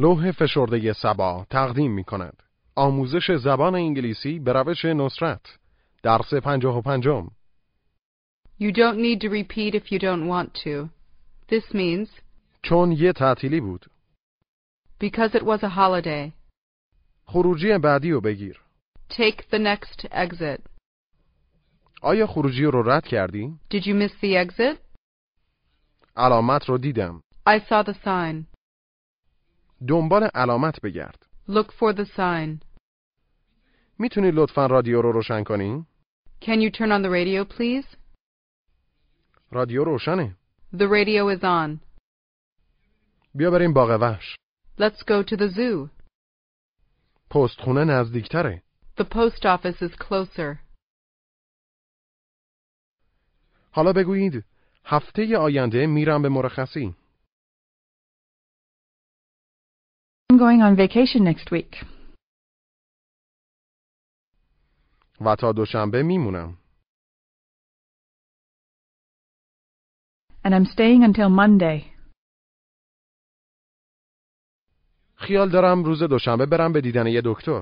لوح فشرده سبا تقدیم می کند. آموزش زبان انگلیسی به روش نصرت. درس پنجاه و پنجم. You don't need to repeat if you don't want to. This means چون یه تعطیلی بود. because it was a holiday. خروجی بعدی رو بگیر. Take the next exit. آیا خروجی رو رد کردی؟ Did you miss the exit? علامت رو دیدم. I saw the sign. دنبال علامت بگرد. Look for the sign. می‌تونی لطفا رادیو رو روشن کنی؟ Can you turn on the radio, please? رادیو روشنه. The radio is on. بیا بریم باغ وحش. Let's go to the zoo. پستخونه نزدیکتره. The post office is closer. حالا بگویید هفته آینده میرم به مرخصی. I'm going on vacation next week. و تا دوشنبه میمونم. And I'm staying until Monday. خیال دارم روز دوشنبه برم به دیدن یه دکتر.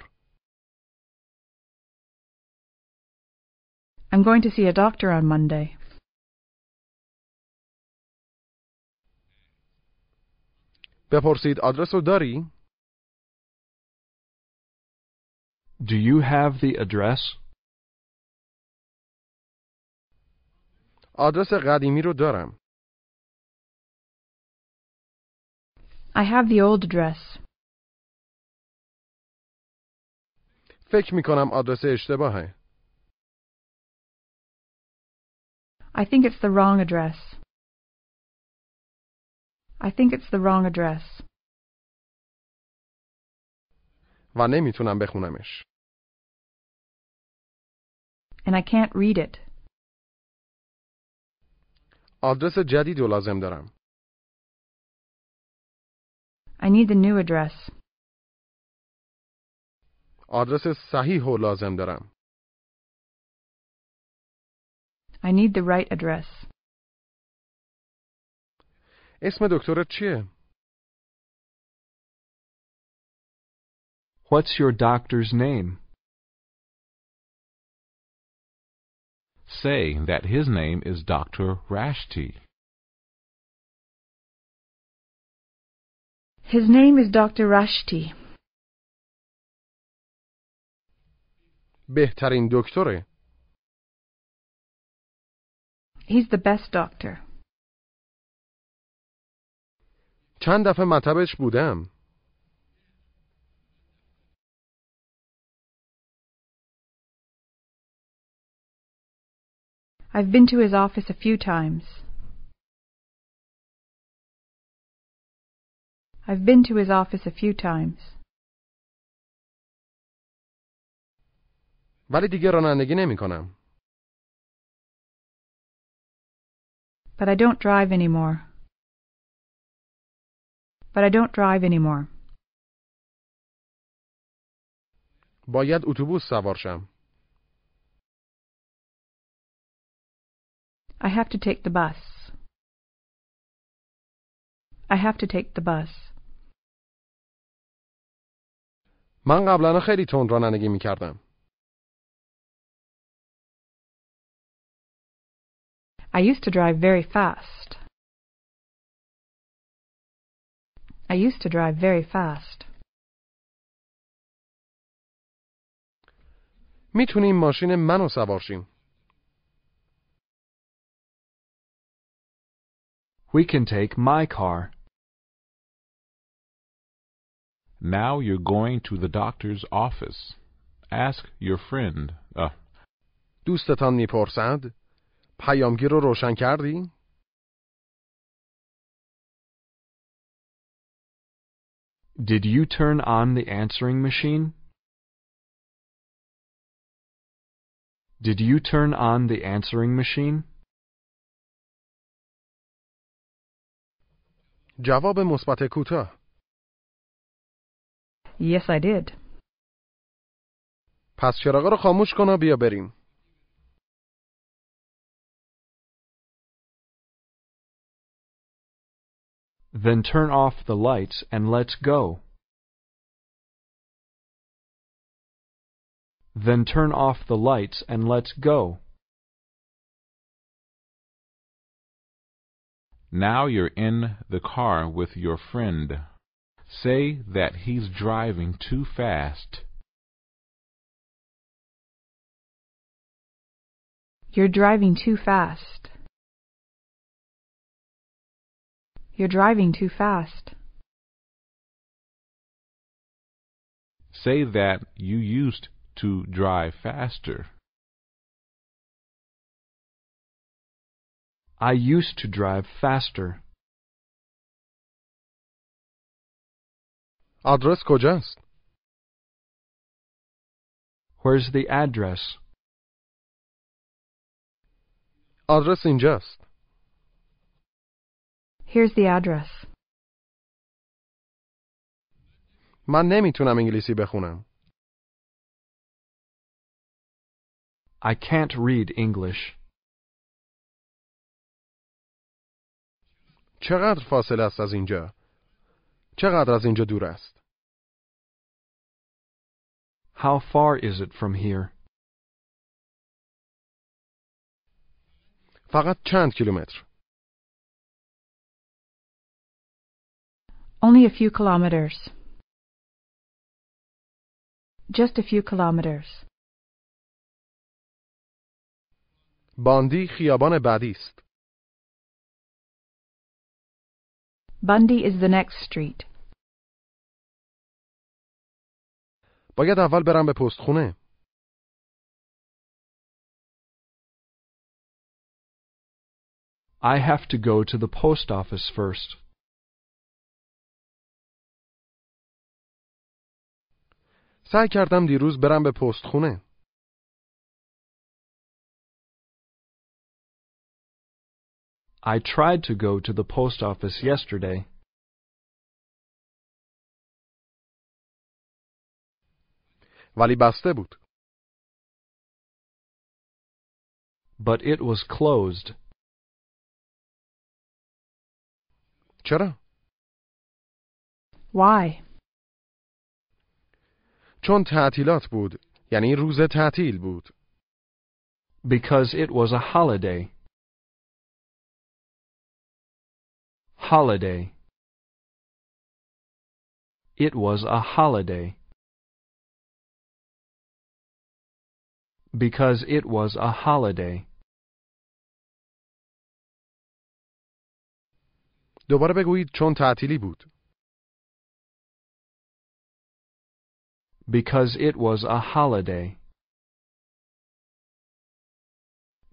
I'm going to see a doctor on Monday. بپرسید آدرس رو داری؟ Do you have the address? آدرس قدیمی رو دارم. I have the old address. فکر می کنم آدرس اشتباهه. I think it's the wrong address. I think it's the wrong address. و نمیتونم بخونمش. And I can't read it. آدرس جدید رو لازم دارم. I need the new address. آدرس صحیح رو لازم دارم. I need the right address. اسم دکترت چیه؟ What's your doctor's name? Say that his name is Dr. Rashti. His name is Dr. Rashti. بهترین دکتره. He's the best doctor. چند دفعه مطبش بودم. I've been to his office a few times. I've been to his office a few times. ولی دیگه رانندگی نمی کنم. But I don't drive anymore. But I don't drive anymore. باید اتوبوس سوار شم. I have to take the bus. I have to take the bus. من قبلا خیلی تند رانندگی می کردم. I used to drive very fast. I used to drive very fast. میتونیم ماشین منو سوار شیم. We can take my car. Now you're going to the doctor's office. Ask your friend. Uh, دوستتان میپرسد پیامگیر رو روشن کردی؟ did you turn on the answering machine? Did you turn on the answering machine? جواب مثبت کوتاه. Yes, I did. پس چراغا رو خاموش کن و بیا بریم. Then turn off the lights and let's go. Then turn off the lights and let's go. Now you're in the car with your friend. Say that he's driving too fast. You're driving too fast. You're driving too fast. Say that you used to drive faster. I used to drive faster. آدرس کجاست؟ Where's the address? آدرس اینجاست. Here's the address. من نمیتونم انگلیسی بخونم. I can't read English. چقدر فاصله است از اینجا؟ چقدر از اینجا دور است؟ How far is it from here? فقط چند کیلومتر؟ Only a few kilometers. Just a few kilometers. باندی خیابان بعدی است. Bundy is the next street. باید اول برم به پستخونه. I have to go to the post office first. سعی کردم دیروز برم به پستخونه. I tried to go to the post office yesterday. ولی بسته بود. But it was closed. چرا؟ Why? چون تعطیلات بود. یعنی روز تعطیل بود. Because it was a holiday. Holiday. It was a holiday. Because it was a holiday. دوباره بگویید چون تعطیلی بود. Because it was a holiday.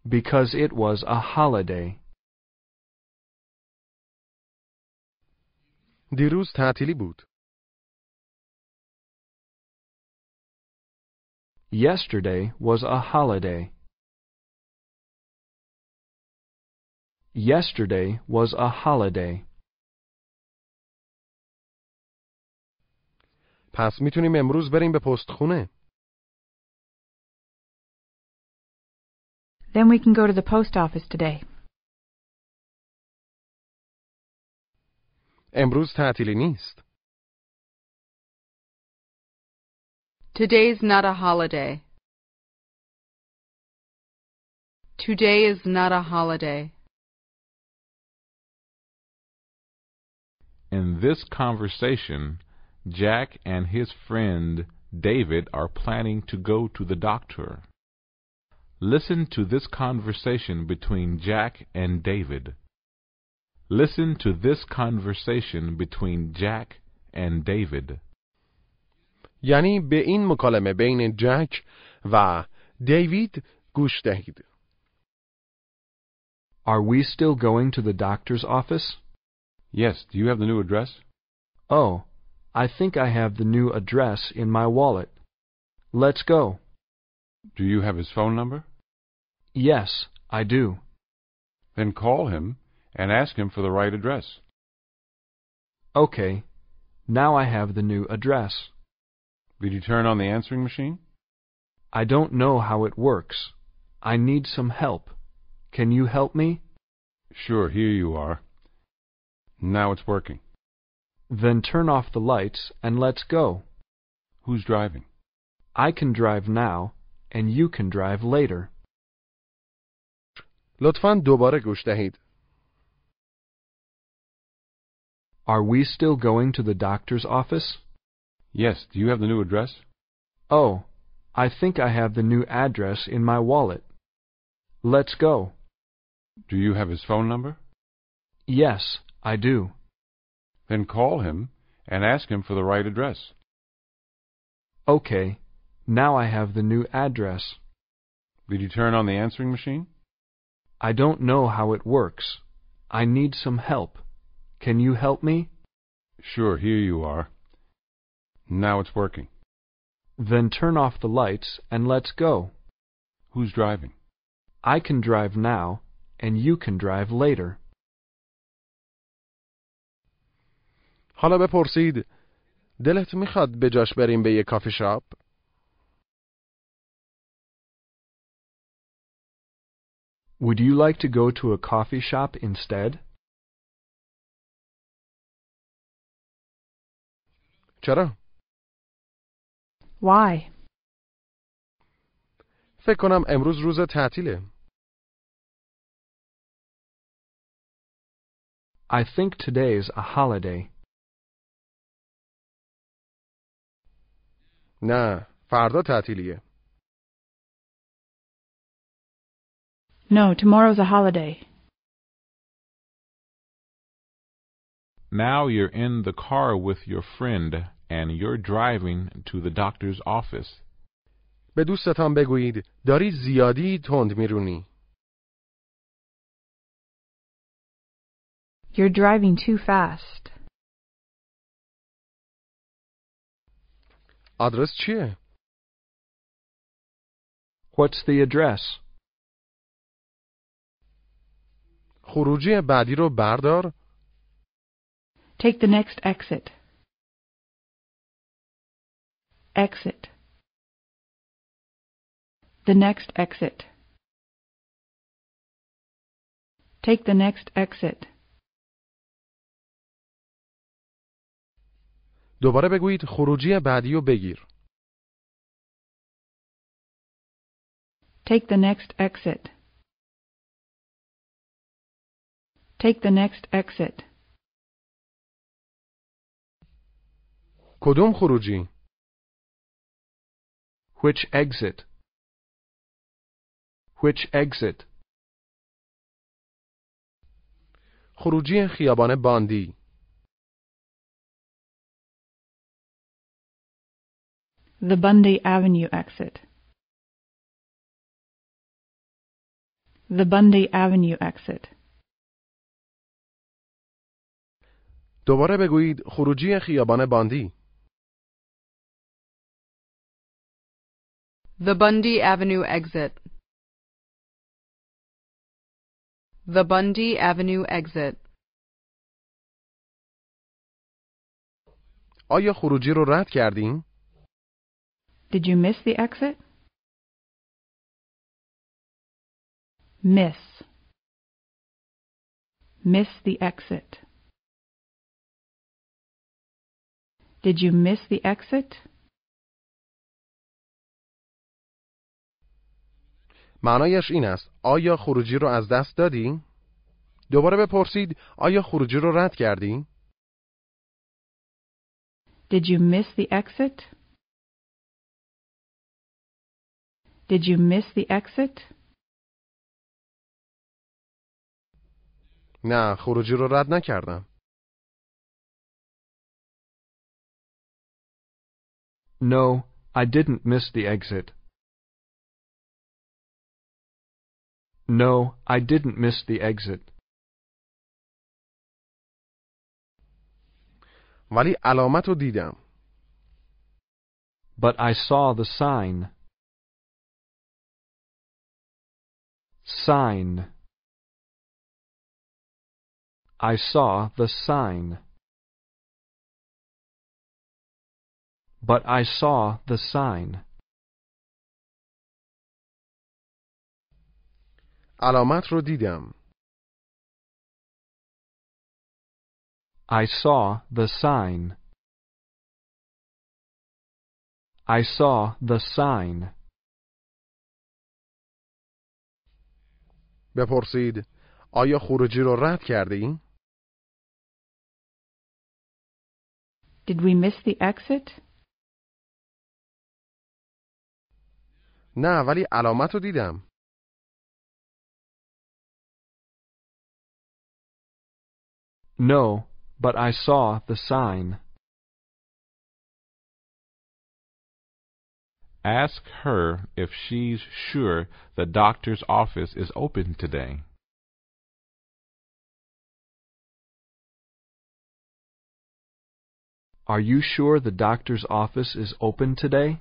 Because it was a holiday. دیروز تعطیلی بود. Yesterday was a holiday. Yesterday was a holiday. پس میتونیم امروز بریم به پستخونه. Then we can go to the post office today. امروز تعطیلی نیست. Today's not a holiday. Today is not a holiday. In this conversation, Jack and his friend David are planning to go to the doctor. Listen to this conversation between Jack and David. Listen to this conversation between Jack and David. یعنی به این مکالمه بین جک و دیوید گوش دهید. Are we still going to the doctor's office? Yes, do you have the new address? Oh, I think I have the new address in my wallet. Let's go. Do you have his phone number? Yes, I do. Then call him and ask him for the right address. Okay. Now I have the new address. Did you turn on the answering machine? I don't know how it works. I need some help. Can you help me? Sure, here you are. Now it's working. Then turn off the lights and let's go. Who's driving? I can drive now, and you can drive later. لطفا دوباره گوش دهید. Are we still going to the doctor's office? Yes. Do you have the new address? Oh, I think I have the new address in my wallet. Let's go. Do you have his phone number? Yes, I do. Then call him and ask him for the right address. Okay, now I have the new address. Did you turn on the answering machine? I don't know how it works. I need some help. Can you help me? Sure, here you are. Now it's working. Then turn off the lights and let's go. Who's driving? I can drive now, and you can drive later. حالا بپرسید دلت میخواد به جاش بریم به یه کافی شاپ؟ Would you like to go to a coffee shop instead? چرا؟ Why? فکر کنم امروز روز تعطیله. I think today's a holiday. نه، فردا تعطیلیه. No, tomorrow's a holiday. Now you're in the car with your friend and you're driving to the doctor's office. به دوستتان بگویید داری زیادی تند میرونی. You're driving too fast. آدرس چیه؟ What's the address? خروجی بعدی رو بردار Take the next exit. Exit. The next exit. Take the next exit. دوباره بگویید خروجی بعدی رو بگیر. Take the next exit. Take the next exit. کدوم خروجی؟ Which exit? Which exit? خروجی خیابان باندی. The Bundy Avenue exit. The Bundy Avenue exit. دوباره بگویید خروجی خیابان باندی. The Bundy Avenue exit. The Bundy Avenue exit. آیا خروجی رو رد کردیم؟ Did you miss the exit? Miss. Miss the exit. Did you miss the exit? معنایش این است آیا خروجی رو از دست دادی؟ دوباره بپرسید آیا خروجی رو رد کردی؟ Did you miss the exit? Did you miss the exit? نه خروجی رو رد نکردم. No, I didn't miss the exit. No, I didn't miss the exit. ولی علامت رو دیدم. But I saw the sign. Sign. I saw the sign. But I saw the sign. علامت رو دیدم. I saw the sign. I saw the sign. بپرسید آیا خروجی رو رد کردی؟ Did we miss the exit? نه ولی علامت رو دیدم. No, but I saw the sign. Ask her if she's sure the doctor's office is open today. Are you sure the doctor's office is open today?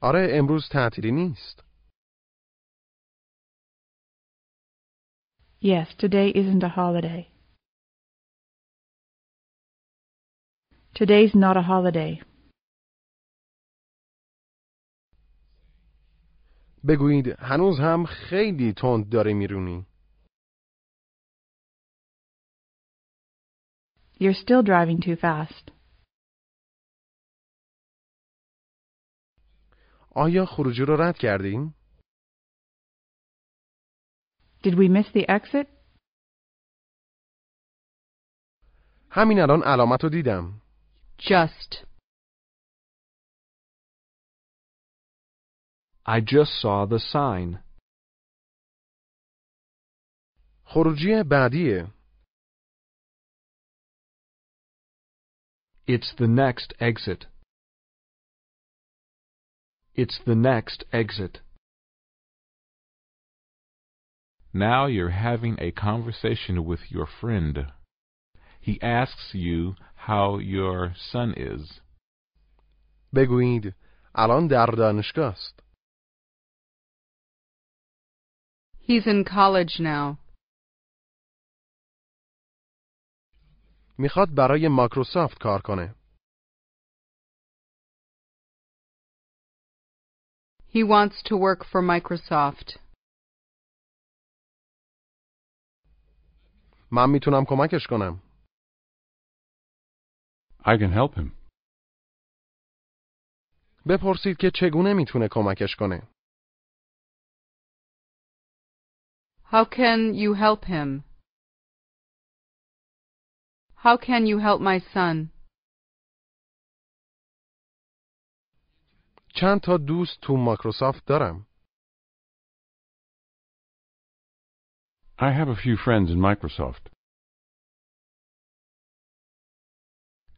آره امروز تعطیلی نیست. Yes, today isn't a holiday. Today's not a holiday. بگویید هنوز هم خیلی تند داره میرونی. You're still driving too fast. آیا خروجی رو رد کردیم؟ Did we miss the exit? همین الان علامت رو دیدم. Just. I just saw the sign. خروجی بعدیه. It's the next exit. It's the next exit. Now you're having a conversation with your friend. He asks you how your son is. بگویید الان در دانشگاه است. He's in college now. می‌خواد برای مایکروسافت کار کنه. He wants to work for Microsoft. من می‌تونم کمکش کنم. I can help him. بپرسید که چگونه میتونه کمکش کنه. How can you help him? How can you help my son? چند تا دوست تو مایکروسافت دارم. I have a few friends in Microsoft.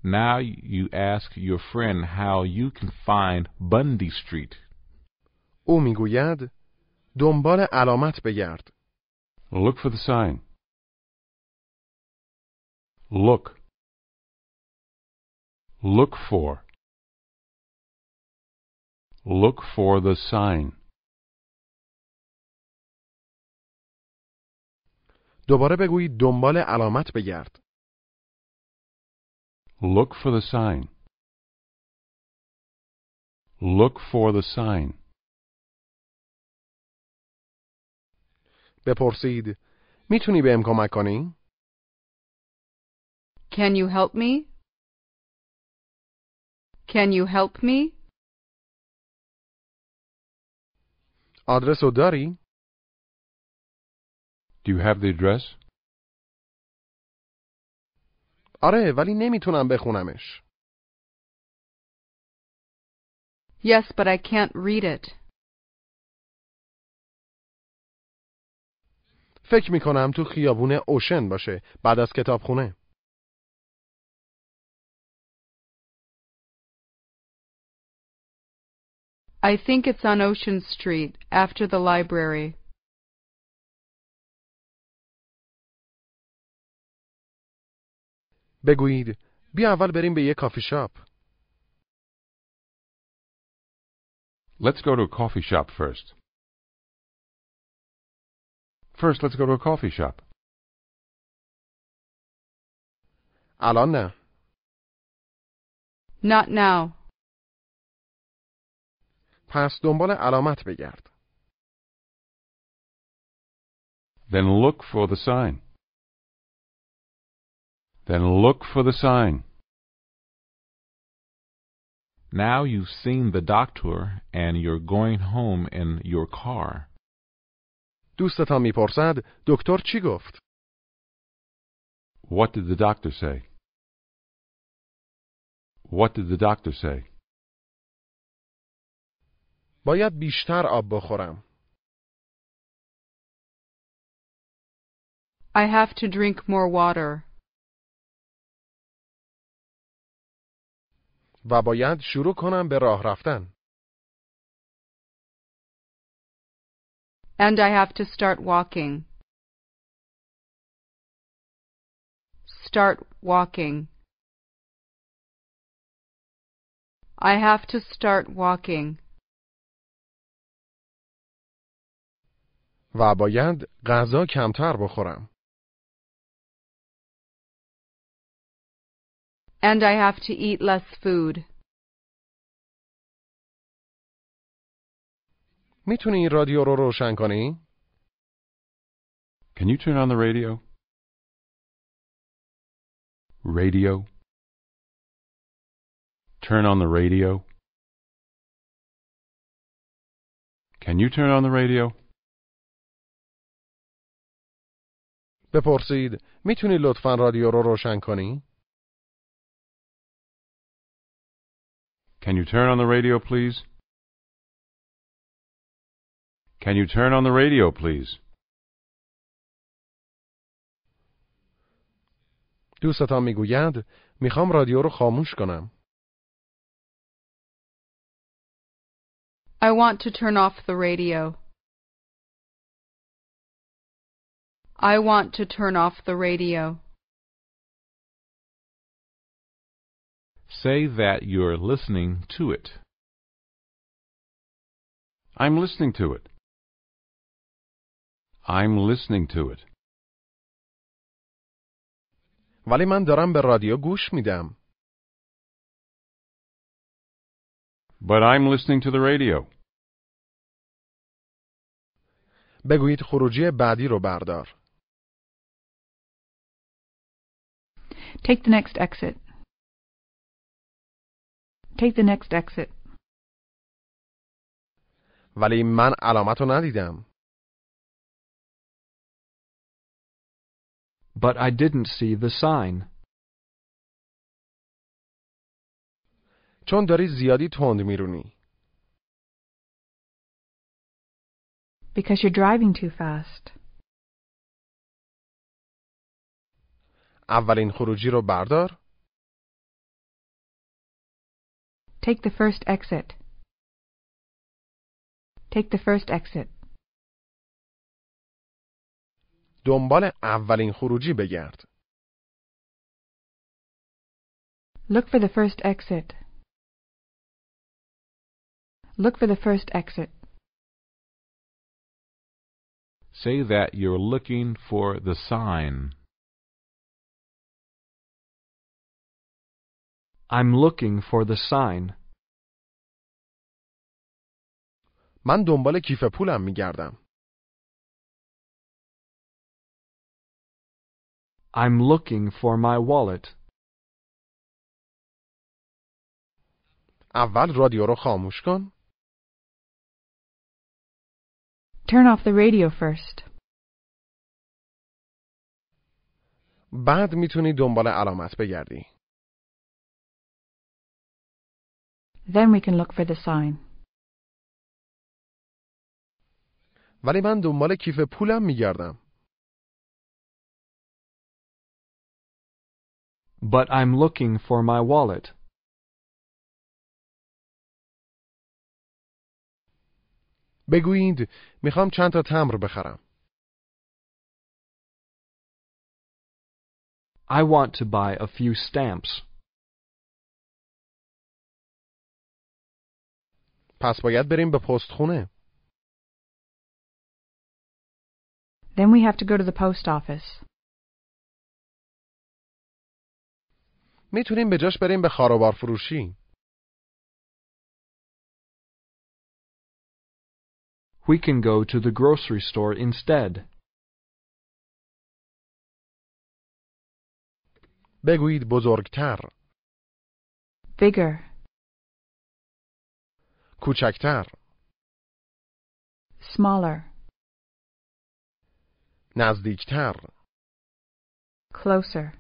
Now you ask your friend how you can find Bundy Street. او میگوید دنبال علامت بگرد. Look for the sign. Look. Look for. Look for the sign. دوباره بگویید دنبال علامت بگرد. Look for the sign. Look for the sign. بپرسید میتونی بهم کمک کنی؟ Can you help me? Can you help me? آدرس رو داری؟ Do you have the address? آره ولی نمی‌تونم بخونمش. Yes, but I can't read it. فکر می‌کنم تو خیابون اوشن باشه بعد از کتابخونه. I think it's on Ocean Street, after the library. بگویید بیا اول بریم به یه کافی شاپ. Let's go to a coffee shop first. First, let's go to a coffee shop. الان نه. Not now. پس دنبال علامت بگرد. Then look for the sign. Then look for the sign. Now you've seen the doctor and you're going home in your car. دوستتان میپرسد دکتر چی گفت؟ What did the doctor say? What did the doctor say? باید بیشتر آب بخورم. I have to drink more water. و باید شروع کنم به راه رفتن. And I have to start walking. Start walking. I have to start walking. و باید غذا کمتر بخورم. And I have to eat less food. میتونی این رادیو رو روشن کنی؟ Can you turn on the radio? Radio. Turn on the radio. Can you turn on the radio? بپرسید میتونی لطفا رادیو رو روشن کنی؟ Can you turn on the radio, please? Can you turn on the radio, please? دوستتان میگویند میخوام رادیو رو خاموش کنم. I want to turn off the radio. I want to turn off the radio. Say that you're listening to it. I'm listening to it. I'm listening to it. ولی من دارم به رادیو گوش میدم. But I'm listening to the radio. بگویید خروجی بعدی رو بردار. Take the next exit. Take the next exit. ولی من علامت رو ندیدم. But I didn't see the sign. چون داری زیادی تند میرونی. Because you're driving too fast. اولین خروجی رو بردار. Take the first exit. Take the first exit. دنبال اولین خروجی بگرد. Look for the first exit. Look for the first exit. Say that you're looking for the sign. I'm looking for the sign. من دنبال کیف پولم میگردم. I'm looking for my wallet. اول رادیو رو خاموش کن. Turn off the radio first. بعد می‌تونی دنبال علامت بگردی. Then we can look for the sign. ولی من دنبال کیف پولم میگردم. But I'm looking for my wallet. بگویید میخوام چند تا تمر بخرم. I want to buy a few stamps. پس باید بریم به Then we have to go to the post office. میتونیم به جاش بریم به خاروبار فروشی. We can go to the grocery store instead. بگویید بزرگتر. Bigger. کوچکتر. Smaller, نزدیکتر. Closer.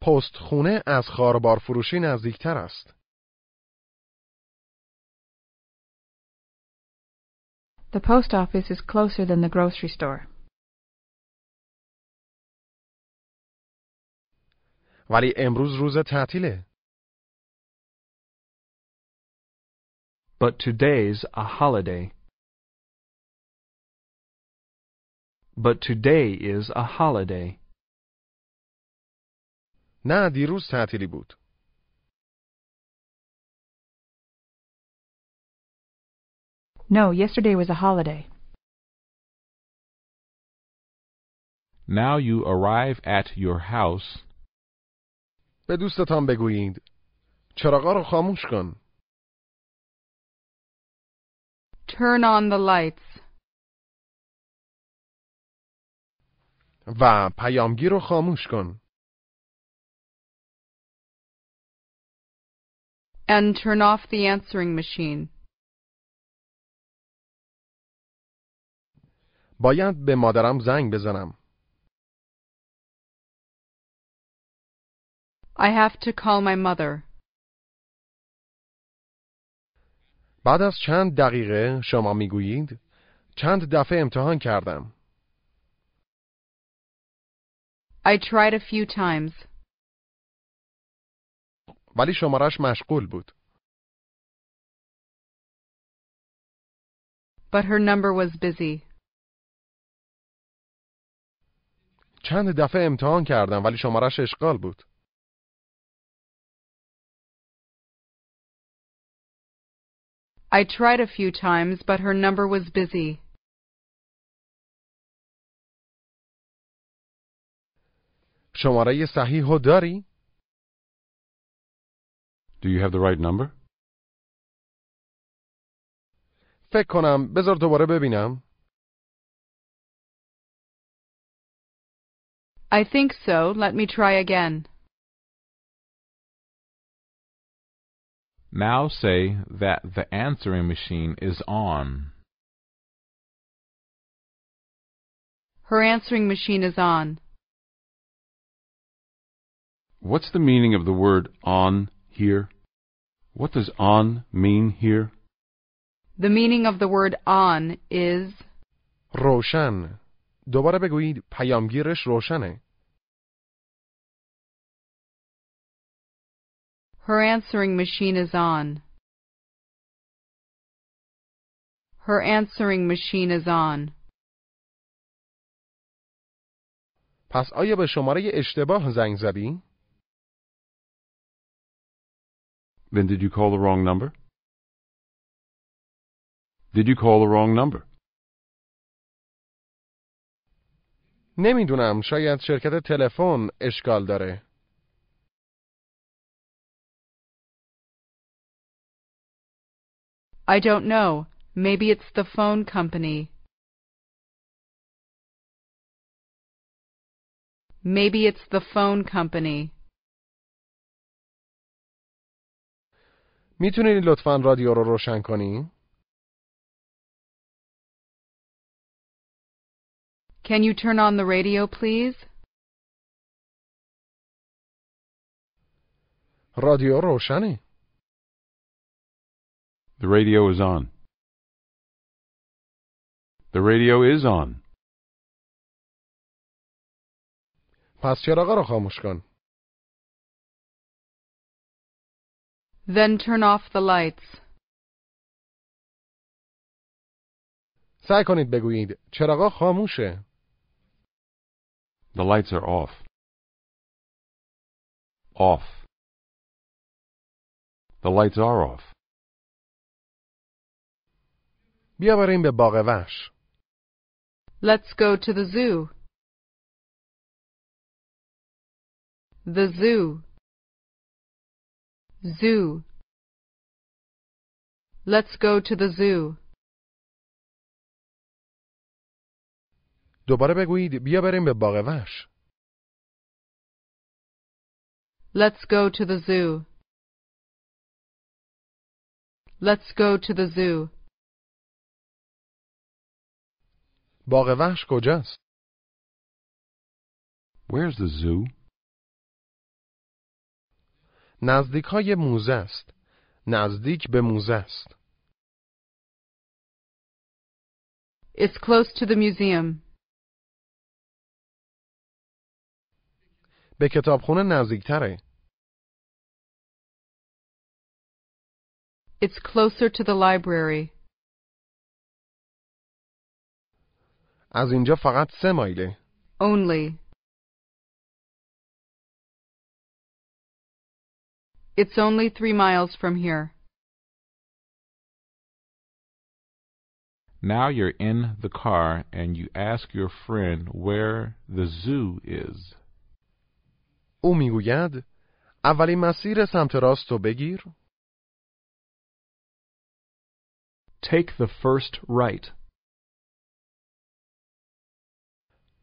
پستخونه از خاربار فروشی نزدیکتر است. The post office is closer than the grocery store. ولی امروز روز تعطیله. But today's a holiday. But today is a holiday. نه دیروز تعطیلی بود No, yesterday was a holiday. Now you arrive at your house. به دوستتان بگویید چراغا رو خاموش کن Turn on the lights. و پیامگیر رو خاموش کن And turn off the answering machine. باید به مادرم زنگ بزنم I have to call my mother. بعد از چند دقیقه شما می‌گویید چند دفعه امتحان کردم. I tried a few times, ولی شمارش مشغول بود. But her number was busy. چند دفعه امتحان کردم ولی شمارش اشغال بود. I tried a few times, but her number was busy. شماره صحیح رو داری؟ Do you have the right number? فکر کنم بذار دوباره ببینم I think so. Let me try again. Now say that the answering machine is on. Her answering machine is on. What's the meaning of the word on here? What does on mean here? The meaning of the word on is روشن دوباره بگویید پیامگیرش روشنه her answering machine is on. Her answering machine is on. پس آیا به شماره اشتباه زنگ زدی؟ Then did you call the wrong number? Did you call the wrong number? نمیدونم شاید شرکت تلفن اشکال داره I don't know. Maybe it's the phone company. Maybe it's the phone company. میتونید لطفا رادیو رو روشن کنی؟ Can you turn on the radio, please? رادیو روشنه The radio is on. The radio is on. پس چراغا رو خاموش کن Then turn off the lights. سعی کنید بگویید چراغا خاموشه The lights are off. Off. The lights are off. بیا بریم به باغ وحش Let's go to the zoo. The zoo. Zoo. Let's go to the zoo. دوباره بگویید بیا بریم به باغ وحش Let's go to the zoo. Let's go to the zoo. باغ وحش کجاست؟ Where's the zoo? نزدیک های موزه است. نزدیک به موزه است. It's close to the museum. به کتابخونه نزدیکتره. It's closer to the library. از اینجا فقط سه مایله. Only. It's only three miles from here. Now you're in the car and you ask your friend where the zoo is. او میگوید اولین مسیر سمت راست رو بگیر. Take the first right.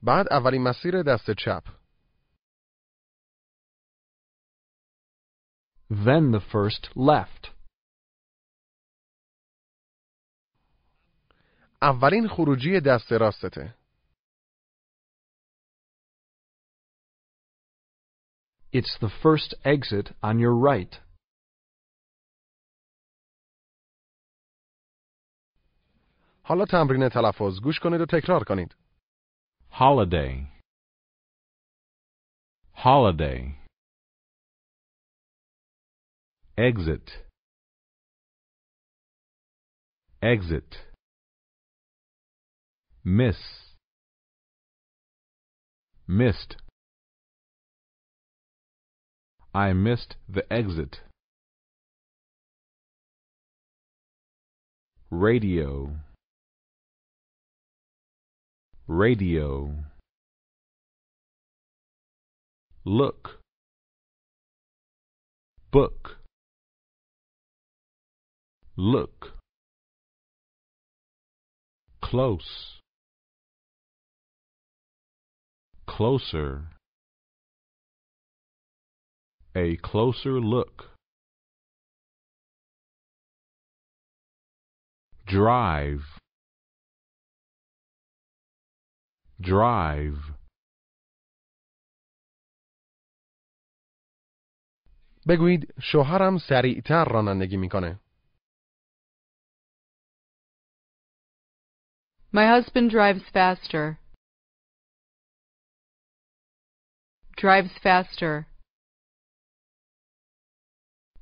بعد اولین مسیر دست چپ. Then the first left. اولین خروجی دست راستته. It's the first exit on your right. حالا تمرین تلفظ گوش کنید و تکرار کنید. Holiday. Holiday. Exit. Exit. Miss. Missed. I missed the exit. Radio. Radio. Look. Book. Look. Close. Closer. A closer look. Drive. Drive. بگویید شوهرم سریعتر رانندگی می‌کنه. My husband drives faster. Drives faster.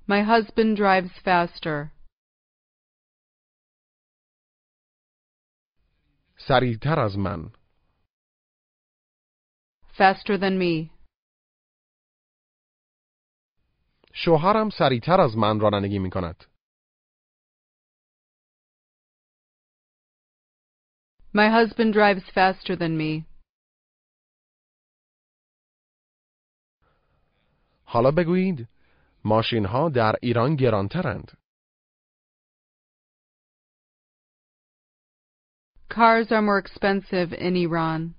My husband drives faster. سریعتر از من. Faster than me. شوهرم سریعتر از من رانندگی میکند. My husband drives faster than me. حالا بگویید ماشین ها در ایران گرانترند. Cars are more expensive in Iran.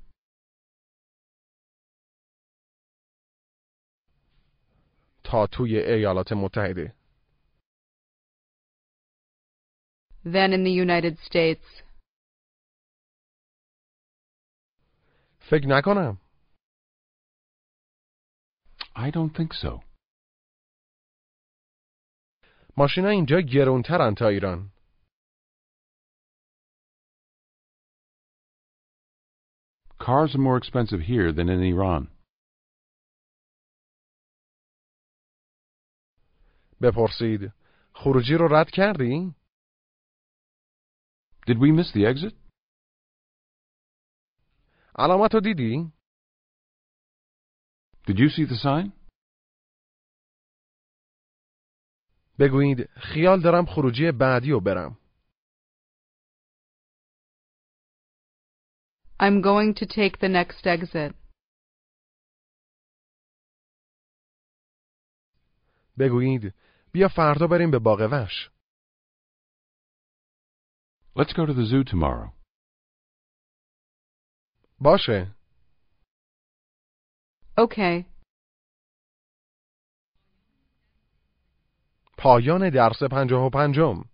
تا توی ایالات متحده. than in the United States. فکر نکنم. I don't think so. ماشینا اینجا گرونترن تا ایران. Cars are more expensive here than in Iran. بپرسید خروجی رو رد کردی؟ Did we miss the exit? علامت رو دیدی؟ Did you see the sign? بگویید خیال دارم خروجی بعدی رو برم. I'm going to take the next exit. بگویید بیا فردا بریم به باغ وحش. Let's go to the zoo tomorrow. باشه. Okay. پایان درس پنجاه و پنجم.